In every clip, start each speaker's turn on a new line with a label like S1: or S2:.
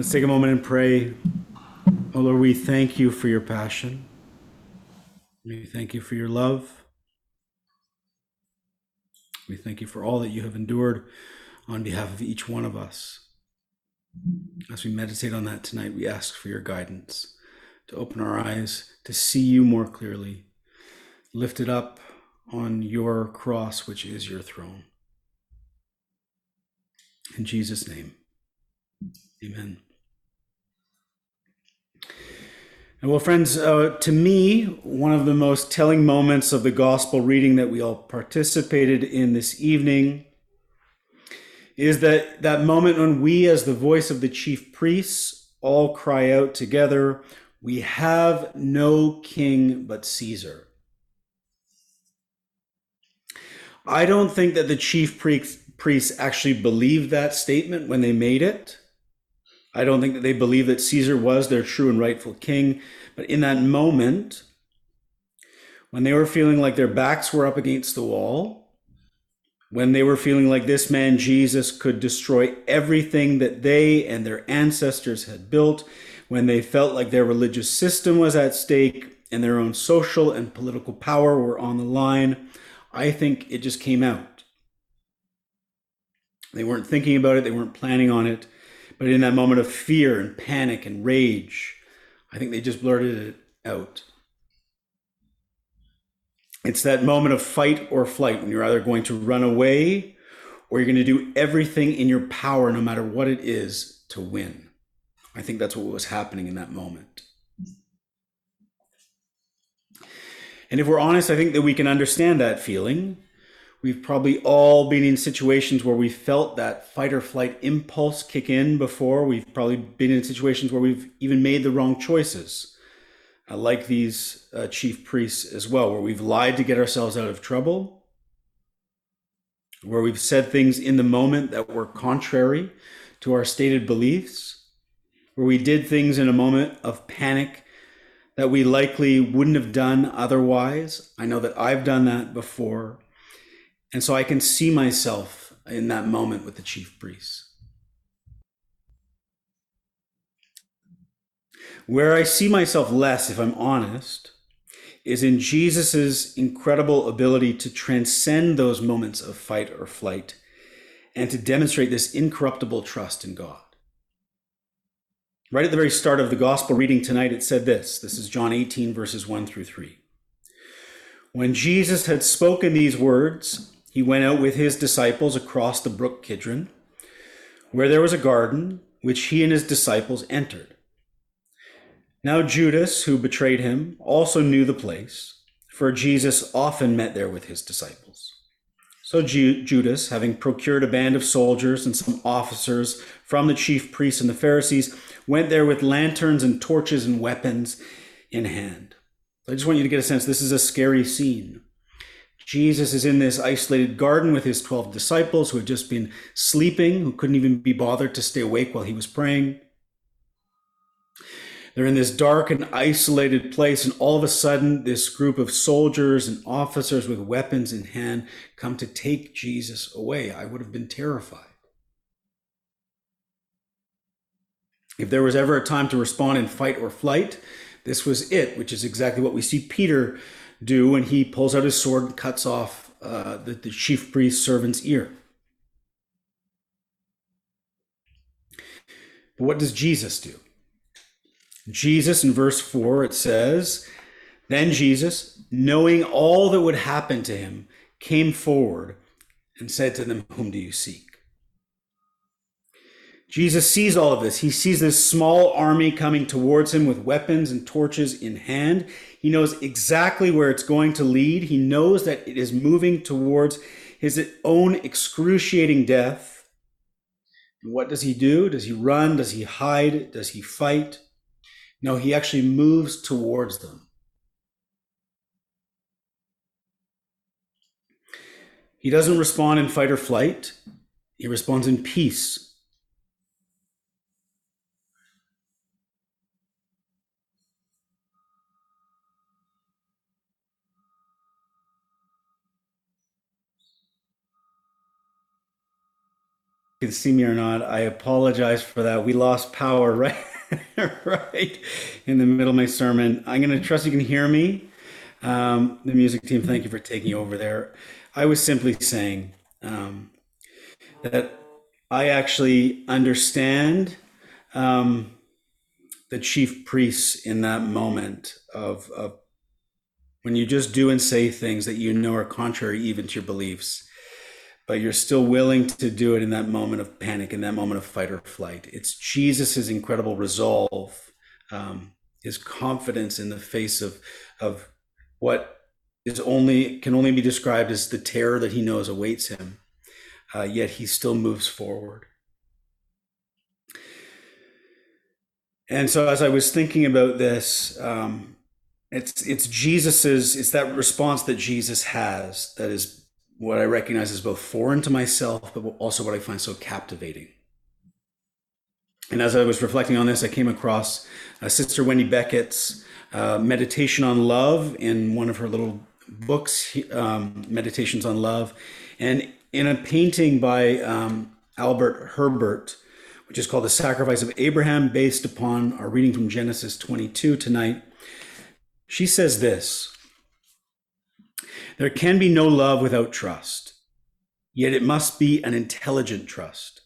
S1: Let's take a moment and pray. Oh Lord, we thank you for your passion. We thank you for your love. We thank you for all that you have endured on behalf of each one of us. As we meditate on that tonight, we ask for your guidance to open our eyes to see you more clearly, lifted up on your cross, which is your throne. In Jesus' name, amen. Well, friends, uh, to me, one of the most telling moments of the gospel reading that we all participated in this evening is that that moment when we, as the voice of the chief priests, all cry out together, We have no king but Caesar. I don't think that the chief priests actually believed that statement when they made it. I don't think that they believed that Caesar was their true and rightful king. But in that moment, when they were feeling like their backs were up against the wall, when they were feeling like this man Jesus could destroy everything that they and their ancestors had built, when they felt like their religious system was at stake and their own social and political power were on the line, I think it just came out. They weren't thinking about it, they weren't planning on it, but in that moment of fear and panic and rage, I think they just blurted it out. It's that moment of fight or flight when you're either going to run away or you're going to do everything in your power, no matter what it is, to win. I think that's what was happening in that moment. And if we're honest, I think that we can understand that feeling. We've probably all been in situations where we felt that fight or flight impulse kick in before. We've probably been in situations where we've even made the wrong choices, uh, like these uh, chief priests as well, where we've lied to get ourselves out of trouble, where we've said things in the moment that were contrary to our stated beliefs, where we did things in a moment of panic that we likely wouldn't have done otherwise. I know that I've done that before. And so I can see myself in that moment with the chief priests. Where I see myself less, if I'm honest, is in Jesus' incredible ability to transcend those moments of fight or flight and to demonstrate this incorruptible trust in God. Right at the very start of the gospel reading tonight, it said this. This is John 18, verses 1 through 3. When Jesus had spoken these words, he went out with his disciples across the brook Kidron, where there was a garden, which he and his disciples entered. Now Judas, who betrayed him, also knew the place, for Jesus often met there with his disciples. So Judas, having procured a band of soldiers and some officers from the chief priests and the Pharisees, went there with lanterns and torches and weapons in hand. I just want you to get a sense this is a scary scene. Jesus is in this isolated garden with his 12 disciples who had just been sleeping, who couldn't even be bothered to stay awake while he was praying. They're in this dark and isolated place, and all of a sudden, this group of soldiers and officers with weapons in hand come to take Jesus away. I would have been terrified. If there was ever a time to respond in fight or flight, this was it, which is exactly what we see Peter do when he pulls out his sword and cuts off uh, the, the chief priest's servant's ear. But what does Jesus do? Jesus, in verse 4, it says, Then Jesus, knowing all that would happen to him, came forward and said to them, Whom do you seek? Jesus sees all of this. He sees this small army coming towards him with weapons and torches in hand. He knows exactly where it's going to lead. He knows that it is moving towards his own excruciating death. And what does he do? Does he run? Does he hide? Does he fight? No, he actually moves towards them. He doesn't respond in fight or flight, he responds in peace can see me or not, I apologize for that. We lost power right, right in the middle of my sermon. I'm going to trust you can hear me. Um, the music team, thank you for taking over there. I was simply saying um, that I actually understand um, the chief priests in that moment of, of when you just do and say things that you know are contrary even to your beliefs but you're still willing to do it in that moment of panic, in that moment of fight or flight. It's Jesus's incredible resolve, um, his confidence in the face of of what is only can only be described as the terror that he knows awaits him. Uh, yet he still moves forward. And so, as I was thinking about this, um, it's it's Jesus's it's that response that Jesus has that is what I recognize as both foreign to myself, but also what I find so captivating. And as I was reflecting on this, I came across uh, Sister Wendy Beckett's uh, Meditation on Love in one of her little books, um, Meditations on Love. And in a painting by um, Albert Herbert, which is called The Sacrifice of Abraham, based upon our reading from Genesis 22 tonight, she says this there can be no love without trust, yet it must be an intelligent trust.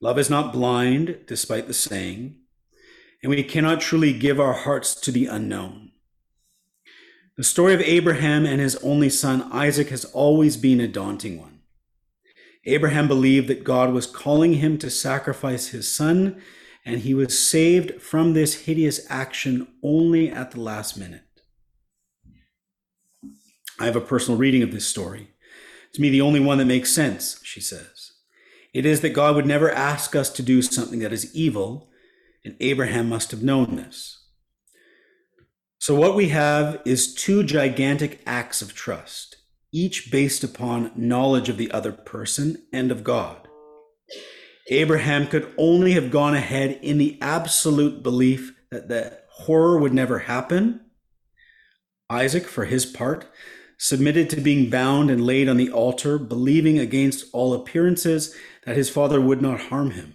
S1: Love is not blind, despite the saying, and we cannot truly give our hearts to the unknown. The story of Abraham and his only son Isaac has always been a daunting one. Abraham believed that God was calling him to sacrifice his son, and he was saved from this hideous action only at the last minute. I have a personal reading of this story. To me, the only one that makes sense, she says. It is that God would never ask us to do something that is evil, and Abraham must have known this. So, what we have is two gigantic acts of trust, each based upon knowledge of the other person and of God. Abraham could only have gone ahead in the absolute belief that the horror would never happen. Isaac, for his part, submitted to being bound and laid on the altar, believing against all appearances that his father would not harm him.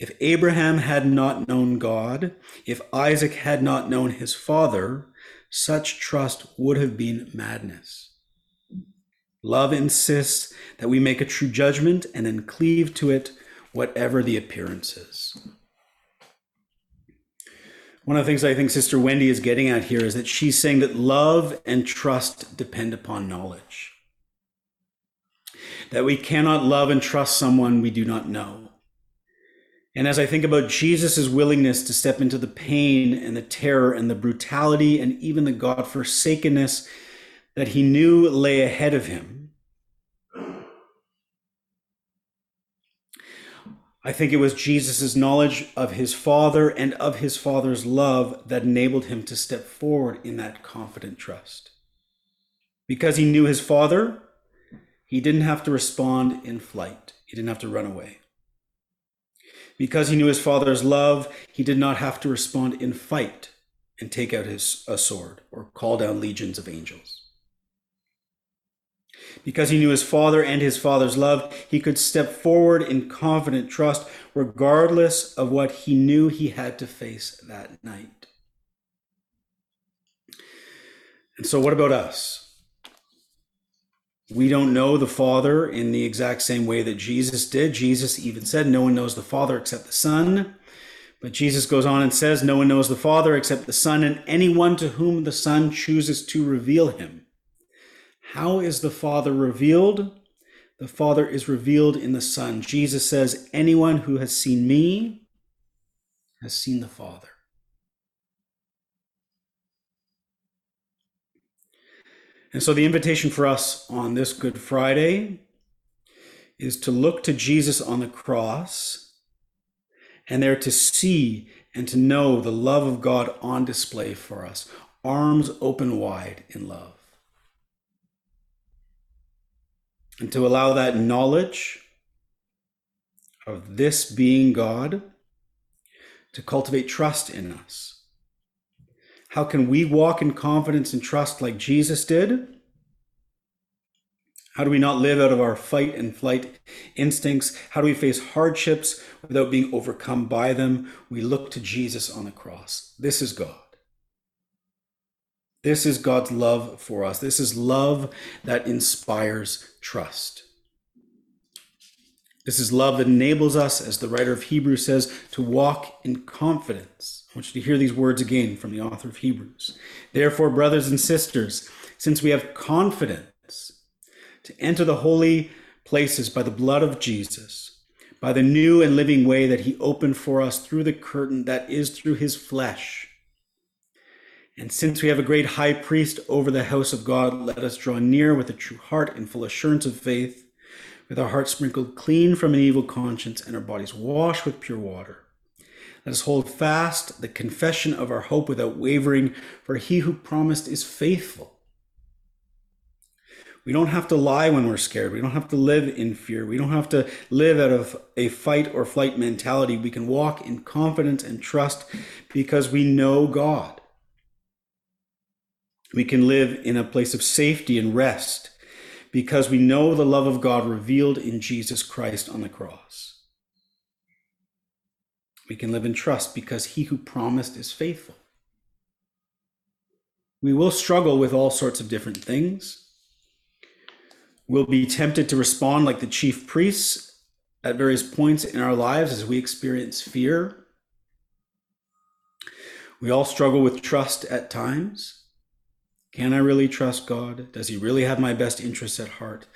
S1: If Abraham had not known God, if Isaac had not known his father, such trust would have been madness. Love insists that we make a true judgment and then cleave to it, whatever the appearances. One of the things I think Sister Wendy is getting at here is that she's saying that love and trust depend upon knowledge. That we cannot love and trust someone we do not know. And as I think about Jesus' willingness to step into the pain and the terror and the brutality and even the God forsakenness that he knew lay ahead of him, I think it was Jesus' knowledge of his Father and of his Father's love that enabled him to step forward in that confident trust. Because he knew his Father, he didn't have to respond in flight, he didn't have to run away. Because he knew his Father's love, he did not have to respond in fight and take out his a sword or call down legions of angels. Because he knew his father and his father's love, he could step forward in confident trust, regardless of what he knew he had to face that night. And so, what about us? We don't know the Father in the exact same way that Jesus did. Jesus even said, No one knows the Father except the Son. But Jesus goes on and says, No one knows the Father except the Son, and anyone to whom the Son chooses to reveal him. How is the Father revealed? The Father is revealed in the Son. Jesus says, Anyone who has seen me has seen the Father. And so the invitation for us on this Good Friday is to look to Jesus on the cross and there to see and to know the love of God on display for us, arms open wide in love. And to allow that knowledge of this being God to cultivate trust in us. How can we walk in confidence and trust like Jesus did? How do we not live out of our fight and flight instincts? How do we face hardships without being overcome by them? We look to Jesus on the cross. This is God. This is God's love for us. This is love that inspires trust. This is love that enables us, as the writer of Hebrews says, to walk in confidence. I want you to hear these words again from the author of Hebrews. Therefore, brothers and sisters, since we have confidence to enter the holy places by the blood of Jesus, by the new and living way that he opened for us through the curtain that is through his flesh. And since we have a great high priest over the house of God, let us draw near with a true heart and full assurance of faith with our hearts sprinkled clean from an evil conscience and our bodies washed with pure water. Let us hold fast the confession of our hope without wavering, for he who promised is faithful. We don't have to lie when we're scared. We don't have to live in fear. We don't have to live out of a fight or flight mentality. We can walk in confidence and trust because we know God. We can live in a place of safety and rest because we know the love of God revealed in Jesus Christ on the cross. We can live in trust because he who promised is faithful. We will struggle with all sorts of different things. We'll be tempted to respond like the chief priests at various points in our lives as we experience fear. We all struggle with trust at times. Can I really trust God? Does He really have my best interests at heart?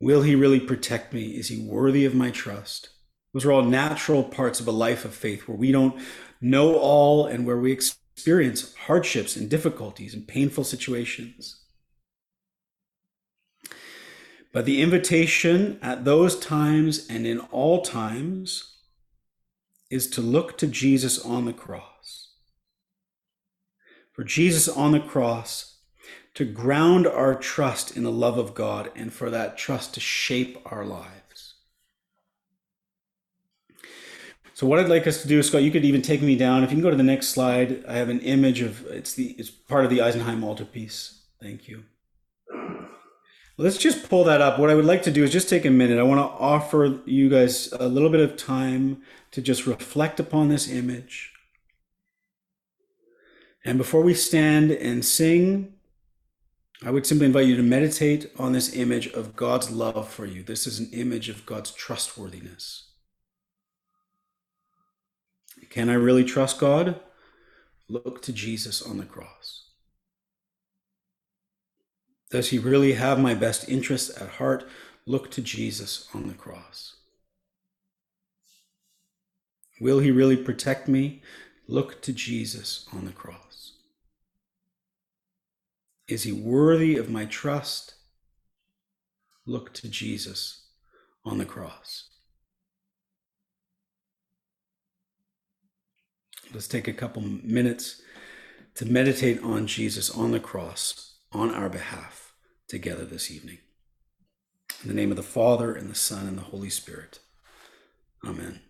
S1: Will He really protect me? Is He worthy of my trust? Those are all natural parts of a life of faith where we don't know all and where we experience hardships and difficulties and painful situations. But the invitation at those times and in all times is to look to Jesus on the cross for Jesus on the cross to ground our trust in the love of God and for that trust to shape our lives. So what I'd like us to do, Scott, you could even take me down. If you can go to the next slide, I have an image of it's the it's part of the Isenheim altarpiece. Thank you. Let's just pull that up. What I would like to do is just take a minute. I want to offer you guys a little bit of time to just reflect upon this image and before we stand and sing, I would simply invite you to meditate on this image of God's love for you. This is an image of God's trustworthiness. Can I really trust God? Look to Jesus on the cross. Does he really have my best interests at heart? Look to Jesus on the cross. Will he really protect me? Look to Jesus on the cross. Is he worthy of my trust? Look to Jesus on the cross. Let's take a couple minutes to meditate on Jesus on the cross on our behalf together this evening. In the name of the Father, and the Son, and the Holy Spirit. Amen.